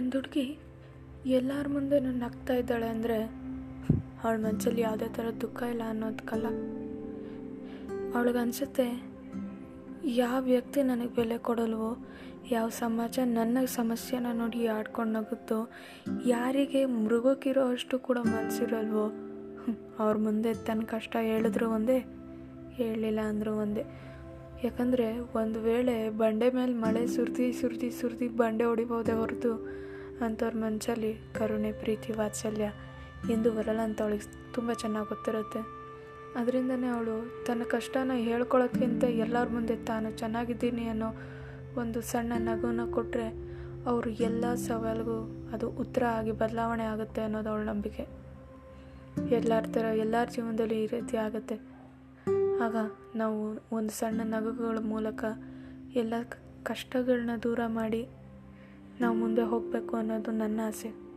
ಒಂದು ಹುಡುಗಿ ಎಲ್ಲರ ಮುಂದೆ ನಗ್ತಾ ಇದ್ದಾಳೆ ಅಂದರೆ ಅವಳ ಮನಸ್ಸಲ್ಲಿ ಯಾವುದೇ ಥರ ದುಃಖ ಇಲ್ಲ ಅನ್ನೋದಕ್ಕಲ್ಲ ಅವಳಿಗನ್ಸುತ್ತೆ ಯಾವ ವ್ಯಕ್ತಿ ನನಗೆ ಬೆಲೆ ಕೊಡಲ್ವೋ, ಯಾವ ಸಮಾಜ ನನ್ನ ಸಮಸ್ಯೆನ ನೋಡಿ ಆಡ್ಕೊಂಡು ನಗುತ್ತೋ, ಯಾರಿಗೆ ಮೃಗಕ್ಕಿರೋ ಅಷ್ಟು ಕೂಡ ಮನಸ್ಸಿರಲ್ವೋ ಅವ್ರ ಮುಂದೆ ತನ್ನ ಕಷ್ಟ ಹೇಳಿದ್ರು ಒಂದೇ, ಹೇಳಲಿಲ್ಲ ಅಂದರೂ ಒಂದೇ. ಯಾಕಂದರೆ ಒಂದು ವೇಳೆ ಬಂಡೆ ಮೇಲೆ ಮಳೆ ಸುರಿದು ಸುರಿದು ಸುರಿದು ಬಂಡೆ ಹೊಡಿಬೋದೇ ಹೊರತು ಅಂಥವ್ರ ಮನಸ್ಸಲ್ಲಿ ಕರುಣೆ, ಪ್ರೀತಿ, ವಾತ್ಸಲ್ಯ ಎಂದು ಬರಲ್ಲ ಅಂತ ಅವಳಿಗೆ ತುಂಬ ಚೆನ್ನಾಗಿ ಗೊತ್ತಿರುತ್ತೆ. ಅದರಿಂದನೇ ಅವಳು ತನ್ನ ಕಷ್ಟನ ಹೇಳ್ಕೊಳ್ಳೋದ್ಕಿಂತ ಎಲ್ಲರ ಮುಂದೆ ತಾನು ಚೆನ್ನಾಗಿದ್ದೀನಿ ಅನ್ನೋ ಒಂದು ಸಣ್ಣ ನಗುನ ಕೊಟ್ಟರೆ ಅವರು ಎಲ್ಲ ಸವಾಲಿಗೂ ಅದು ಉತ್ತರ ಆಗಿ ಬದಲಾವಣೆ ಆಗುತ್ತೆ ಅನ್ನೋದು ಅವಳ ನಂಬಿಕೆ. ಎಲ್ಲರ ಥರ ಎಲ್ಲರ ಜೀವನದಲ್ಲಿ ಈ ರೀತಿ ಆಗುತ್ತೆ. ಆಗ ನಾವು ಒಂದು ಸಣ್ಣ ನಗುಗಳ ಮೂಲಕ ಎಲ್ಲ ಕಷ್ಟಗಳನ್ನ ದೂರ ಮಾಡಿ ನಾವು ಮುಂದೆ ಹೋಗಬೇಕು ಅನ್ನೋದು ನನ್ನ ಆಸೆ.